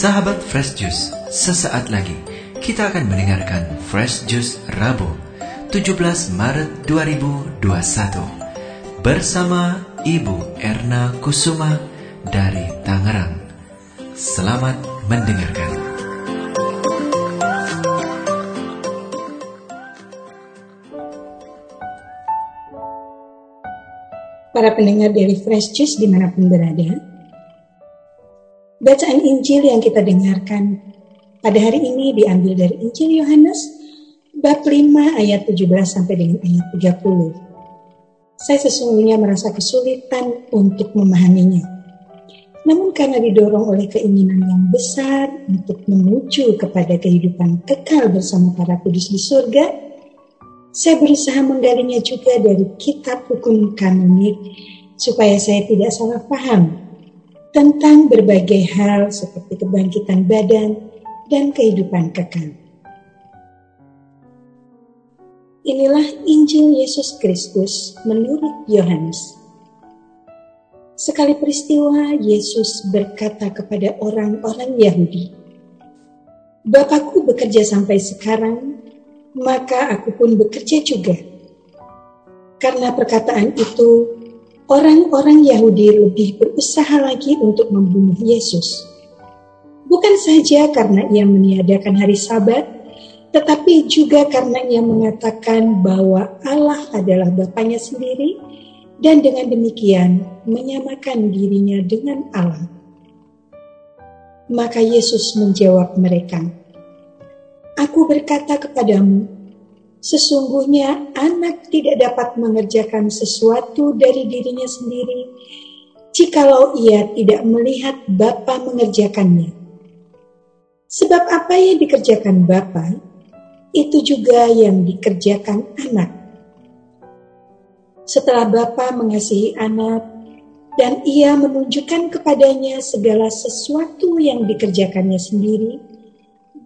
Sahabat Fresh Juice, sesaat lagi kita akan mendengarkan Fresh Juice Rabu 17 Maret 2021 bersama Ibu Erna Kusuma dari Tangerang. Selamat mendengarkan. Para pendengar dari Fresh Juice di mana pun berada, Bacaan Injil yang kita dengarkan pada hari ini diambil dari Injil Yohanes bab 5 ayat 17 sampai dengan ayat 30. Saya sesungguhnya merasa kesulitan untuk memahaminya. Namun karena didorong oleh keinginan yang besar untuk menuju kepada kehidupan kekal bersama para kudus di surga, saya berusaha menggalinya juga dari kitab hukum kanonik supaya saya tidak salah paham tentang berbagai hal seperti kebangkitan badan dan kehidupan kekal. Inilah Injil Yesus Kristus menurut Yohanes. Sekali peristiwa, Yesus berkata kepada orang-orang Yahudi, Bapakku bekerja sampai sekarang, maka aku pun bekerja juga. Karena perkataan itu, orang-orang Yahudi lebih berusaha lagi untuk membunuh Yesus. Bukan saja karena ia meniadakan hari Sabat, tetapi juga karena ia mengatakan bahwa Allah adalah Bapaknya sendiri dan dengan demikian menyamakan dirinya dengan Allah. Maka Yesus menjawab mereka, Aku berkata kepadamu, Sesungguhnya anak tidak dapat mengerjakan sesuatu dari dirinya sendiri jikalau ia tidak melihat Bapa mengerjakannya. Sebab apa yang dikerjakan Bapa, itu juga yang dikerjakan anak. Setelah Bapa mengasihi anak, dan ia menunjukkan kepadanya segala sesuatu yang dikerjakannya sendiri,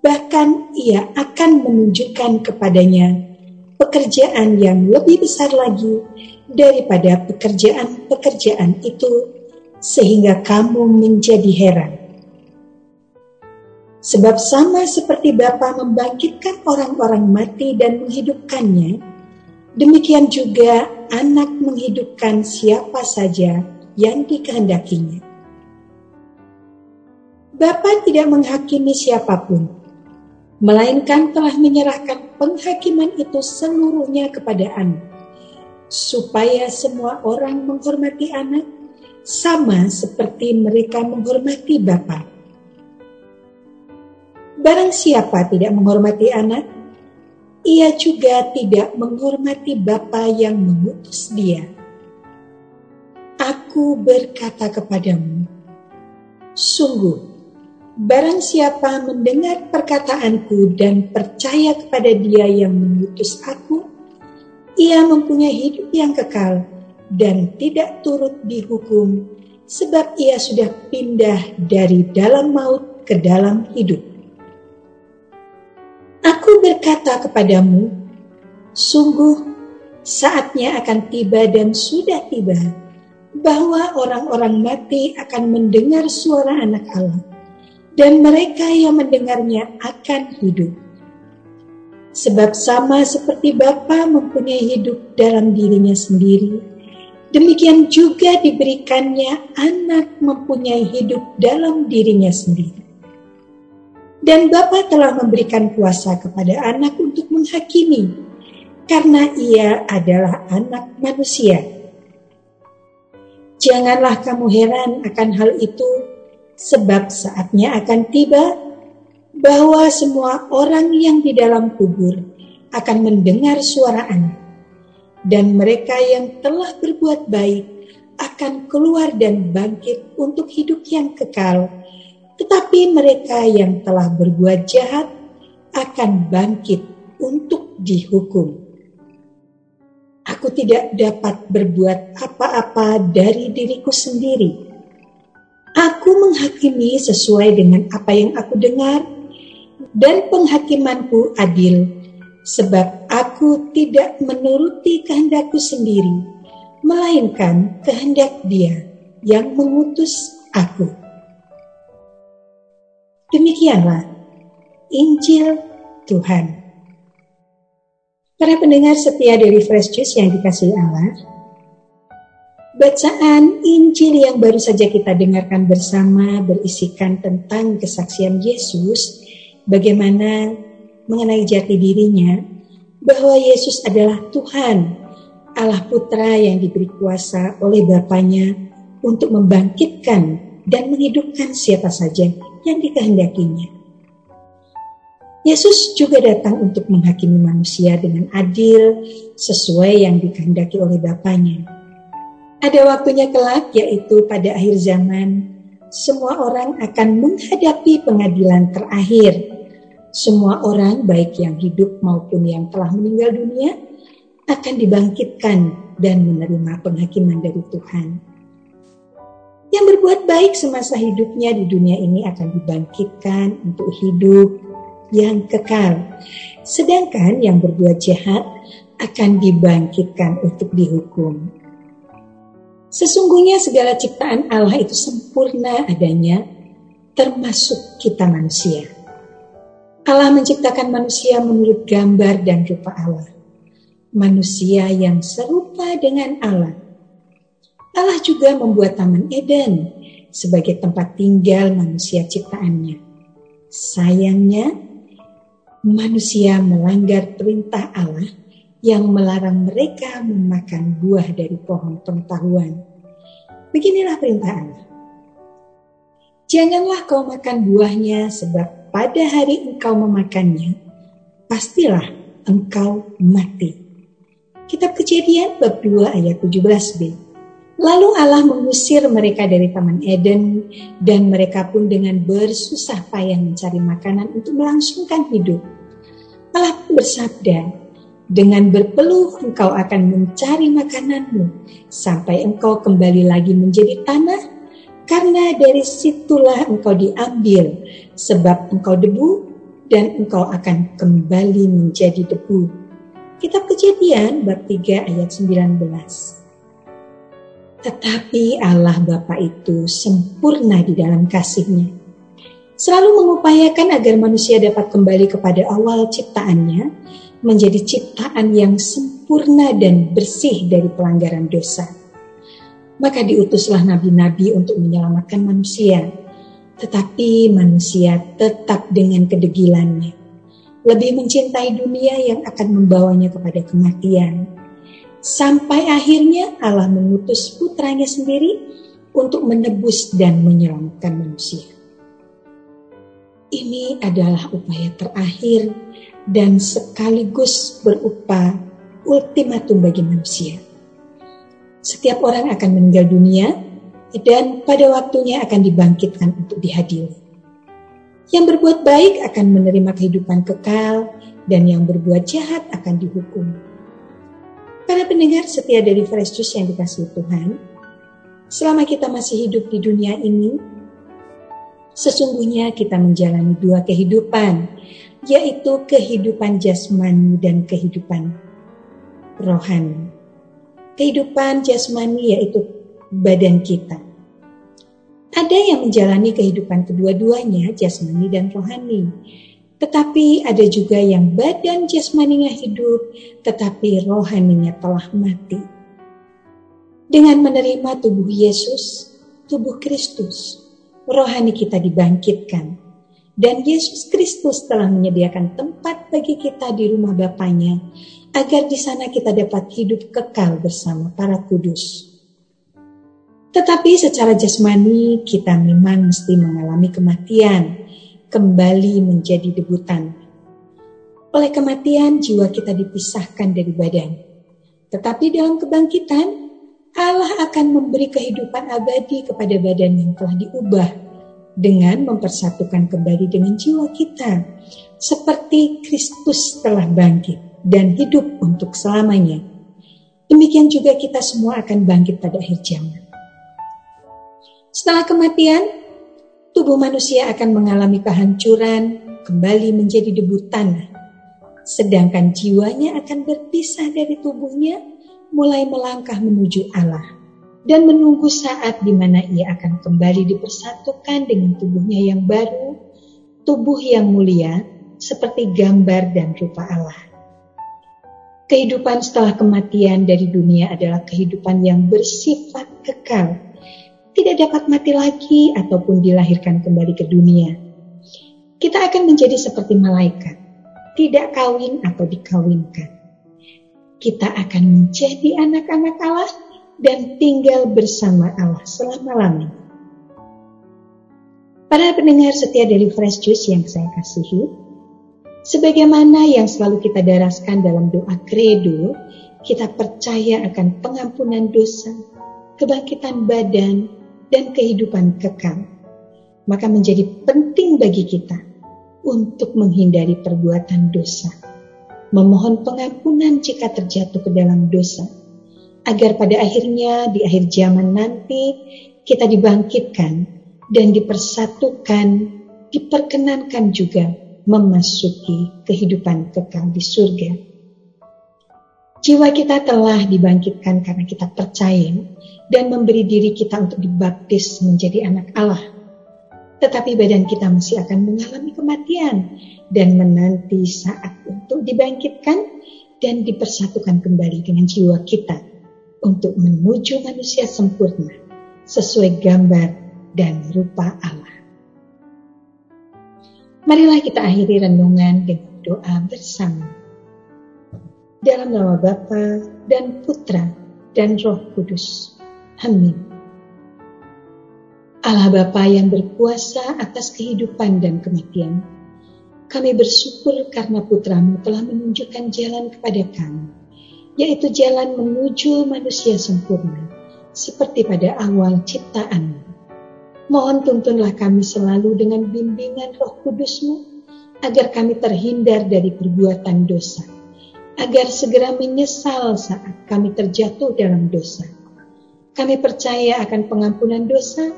bahkan ia akan menunjukkan kepadanya pekerjaan yang lebih besar lagi daripada pekerjaan-pekerjaan itu, sehingga kamu menjadi heran. Sebab sama seperti Bapa membangkitkan orang-orang mati dan menghidupkannya, demikian juga anak menghidupkan siapa saja yang dikehendakinya. Bapa tidak menghakimi siapa pun, melainkan telah menyerahkan penghakiman itu seluruhnya kepada anak, supaya semua orang menghormati anak sama seperti mereka menghormati Bapa. Barang siapa tidak menghormati anak, ia juga tidak menghormati Bapa yang mengutus dia. Aku berkata kepadamu, sungguh Barang siapa mendengar perkataanku dan percaya kepada dia yang mengutus aku, ia mempunyai hidup yang kekal dan tidak turut dihukum, sebab ia sudah pindah dari dalam maut ke dalam hidup. Aku berkata kepadamu, sungguh saatnya akan tiba dan sudah tiba, bahwa orang-orang mati akan mendengar suara anak Allah dan mereka yang mendengarnya akan hidup. Sebab sama seperti Bapa mempunyai hidup dalam dirinya sendiri, demikian juga diberikannya anak mempunyai hidup dalam dirinya sendiri. Dan Bapa telah memberikan kuasa kepada anak untuk menghakimi, karena ia adalah anak manusia. Janganlah kamu heran akan hal itu, sebab saatnya akan tiba bahwa semua orang yang di dalam kubur akan mendengar suara anak, dan mereka yang telah berbuat baik akan keluar dan bangkit untuk hidup yang kekal, tetapi mereka yang telah berbuat jahat akan bangkit untuk dihukum. Aku tidak dapat berbuat apa-apa dari diriku sendiri Aku menghakimi sesuai dengan apa yang aku dengar, dan penghakimanku adil, sebab aku tidak menuruti kehendakku sendiri, melainkan kehendak Dia yang mengutus aku. Demikianlah Injil Tuhan. Para pendengar setia dari Fresh Juice yang dikasih Allah, bacaan Injil yang baru saja kita dengarkan bersama berisikan tentang kesaksian Yesus, bagaimana mengenai jati dirinya, bahwa Yesus adalah Tuhan, Allah Putra yang diberi kuasa oleh Bapaknya untuk membangkitkan dan menghidupkan siapa saja yang dikehendakinya. Yesus juga datang untuk menghakimi manusia dengan adil sesuai yang dikehendaki oleh Bapaknya. Ada waktunya kelak yaitu pada akhir zaman semua orang akan menghadapi pengadilan terakhir. Semua orang baik yang hidup maupun yang telah meninggal dunia akan dibangkitkan dan menerima penghakiman dari Tuhan. Yang berbuat baik semasa hidupnya di dunia ini akan dibangkitkan untuk hidup yang kekal. Sedangkan yang berbuat jahat akan dibangkitkan untuk dihukum. Sesungguhnya segala ciptaan Allah itu sempurna adanya, termasuk kita manusia. Allah menciptakan manusia menurut gambar dan rupa Allah. Manusia yang serupa dengan Allah Allah juga membuat Taman Eden sebagai tempat tinggal manusia ciptaannya. Sayangnya, manusia melanggar perintah Allah yang melarang mereka memakan buah dari pohon pengetahuan. Beginilah perintah Allah. Janganlah kau makan buahnya sebab pada hari engkau memakannya, pastilah engkau mati. Kitab Kejadian bab 2 ayat 17b. Lalu Allah mengusir mereka dari Taman Eden dan mereka pun dengan bersusah payah mencari makanan untuk melangsungkan hidup. Allah bersabda, dengan berpeluh engkau akan mencari makananmu sampai engkau kembali lagi menjadi tanah karena dari situlah engkau diambil sebab engkau debu dan engkau akan kembali menjadi debu. Kitab Kejadian bab 3 ayat 19. Tetapi Allah Bapa itu sempurna di dalam kasihnya. Selalu mengupayakan agar manusia dapat kembali kepada awal ciptaannya, menjadi ciptaan yang sempurna dan bersih dari pelanggaran dosa. Maka diutuslah nabi-nabi untuk menyelamatkan manusia, tetapi manusia tetap dengan kedegilannya. Lebih mencintai dunia yang akan membawanya kepada kematian Sampai akhirnya Allah mengutus putranya sendiri untuk menebus dan menyelamatkan manusia. Ini adalah upaya terakhir dan sekaligus berupa ultimatum bagi manusia. Setiap orang akan meninggal dunia dan pada waktunya akan dibangkitkan untuk dihadiri. Yang berbuat baik akan menerima kehidupan kekal dan yang berbuat jahat akan dihukum. Para pendengar setia dari Fresh yang dikasih Tuhan, selama kita masih hidup di dunia ini, sesungguhnya kita menjalani dua kehidupan, yaitu kehidupan jasmani dan kehidupan rohani. Kehidupan jasmani yaitu badan kita. Ada yang menjalani kehidupan kedua-duanya, jasmani dan rohani. Tetapi ada juga yang badan jasmaninya hidup, tetapi rohaninya telah mati. Dengan menerima tubuh Yesus, tubuh Kristus, rohani kita dibangkitkan. Dan Yesus Kristus telah menyediakan tempat bagi kita di rumah Bapaknya, agar di sana kita dapat hidup kekal bersama para kudus. Tetapi secara jasmani kita memang mesti mengalami kematian, kembali menjadi debutan. Oleh kematian, jiwa kita dipisahkan dari badan. Tetapi dalam kebangkitan, Allah akan memberi kehidupan abadi kepada badan yang telah diubah dengan mempersatukan kembali dengan jiwa kita, seperti Kristus telah bangkit dan hidup untuk selamanya. Demikian juga kita semua akan bangkit pada akhir zaman. Setelah kematian, tubuh manusia akan mengalami kehancuran, kembali menjadi debu tanah. Sedangkan jiwanya akan berpisah dari tubuhnya, mulai melangkah menuju Allah dan menunggu saat di mana ia akan kembali dipersatukan dengan tubuhnya yang baru tubuh yang mulia seperti gambar dan rupa Allah. Kehidupan setelah kematian dari dunia adalah kehidupan yang bersifat kekal, tidak dapat mati lagi ataupun dilahirkan kembali ke dunia. Kita akan menjadi seperti malaikat, tidak kawin atau dikawinkan. Kita akan menjadi anak-anak Allah dan tinggal bersama Allah selama-lamanya. Para pendengar setia dari Fresh Juice yang saya kasihi, sebagaimana yang selalu kita daraskan dalam doa kredo, kita percaya akan pengampunan dosa, kebangkitan badan, dan kehidupan kekal. Maka menjadi penting bagi kita untuk menghindari perbuatan dosa, memohon pengampunan jika terjatuh ke dalam dosa, agar pada akhirnya di akhir zaman nanti kita dibangkitkan dan dipersatukan, diperkenankan juga memasuki kehidupan kekal di surga. Jiwa kita telah dibangkitkan karena kita percaya dan memberi diri kita untuk dibaptis menjadi anak Allah. Tetapi badan kita masih akan mengalami kematian dan menanti saat untuk dibangkitkan dan dipersatukan kembali dengan jiwa kita untuk menuju manusia sempurna sesuai gambar dan rupa Allah. Marilah kita akhiri renungan dengan doa bersama. Dalam nama Bapa dan Putra dan Roh Kudus. Amin. Allah Bapa yang berkuasa atas kehidupan dan kematian, kami bersyukur karena putramu telah menunjukkan jalan kepada kami, yaitu jalan menuju manusia sempurna, seperti pada awal ciptaanmu. Mohon tuntunlah kami selalu dengan bimbingan roh kudusmu, agar kami terhindar dari perbuatan dosa, agar segera menyesal saat kami terjatuh dalam dosa. Kami percaya akan pengampunan dosa,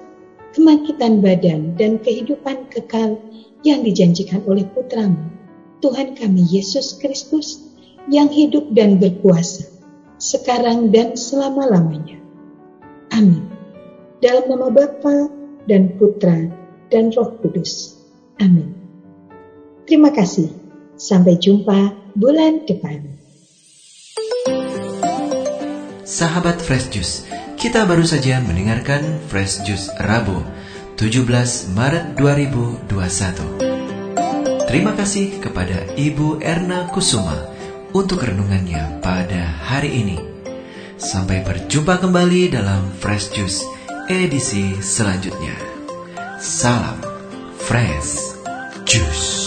kemangkitan badan, dan kehidupan kekal yang dijanjikan oleh putramu, Tuhan kami Yesus Kristus, yang hidup dan berkuasa, sekarang dan selama-lamanya. Amin. Dalam nama Bapa dan Putra dan Roh Kudus. Amin. Terima kasih. Sampai jumpa bulan depan. Sahabat Fresh Juice, kita baru saja mendengarkan Fresh Juice Rabu 17 Maret 2021. Terima kasih kepada Ibu Erna Kusuma untuk renungannya pada hari ini. Sampai berjumpa kembali dalam Fresh Juice edisi selanjutnya. Salam Fresh.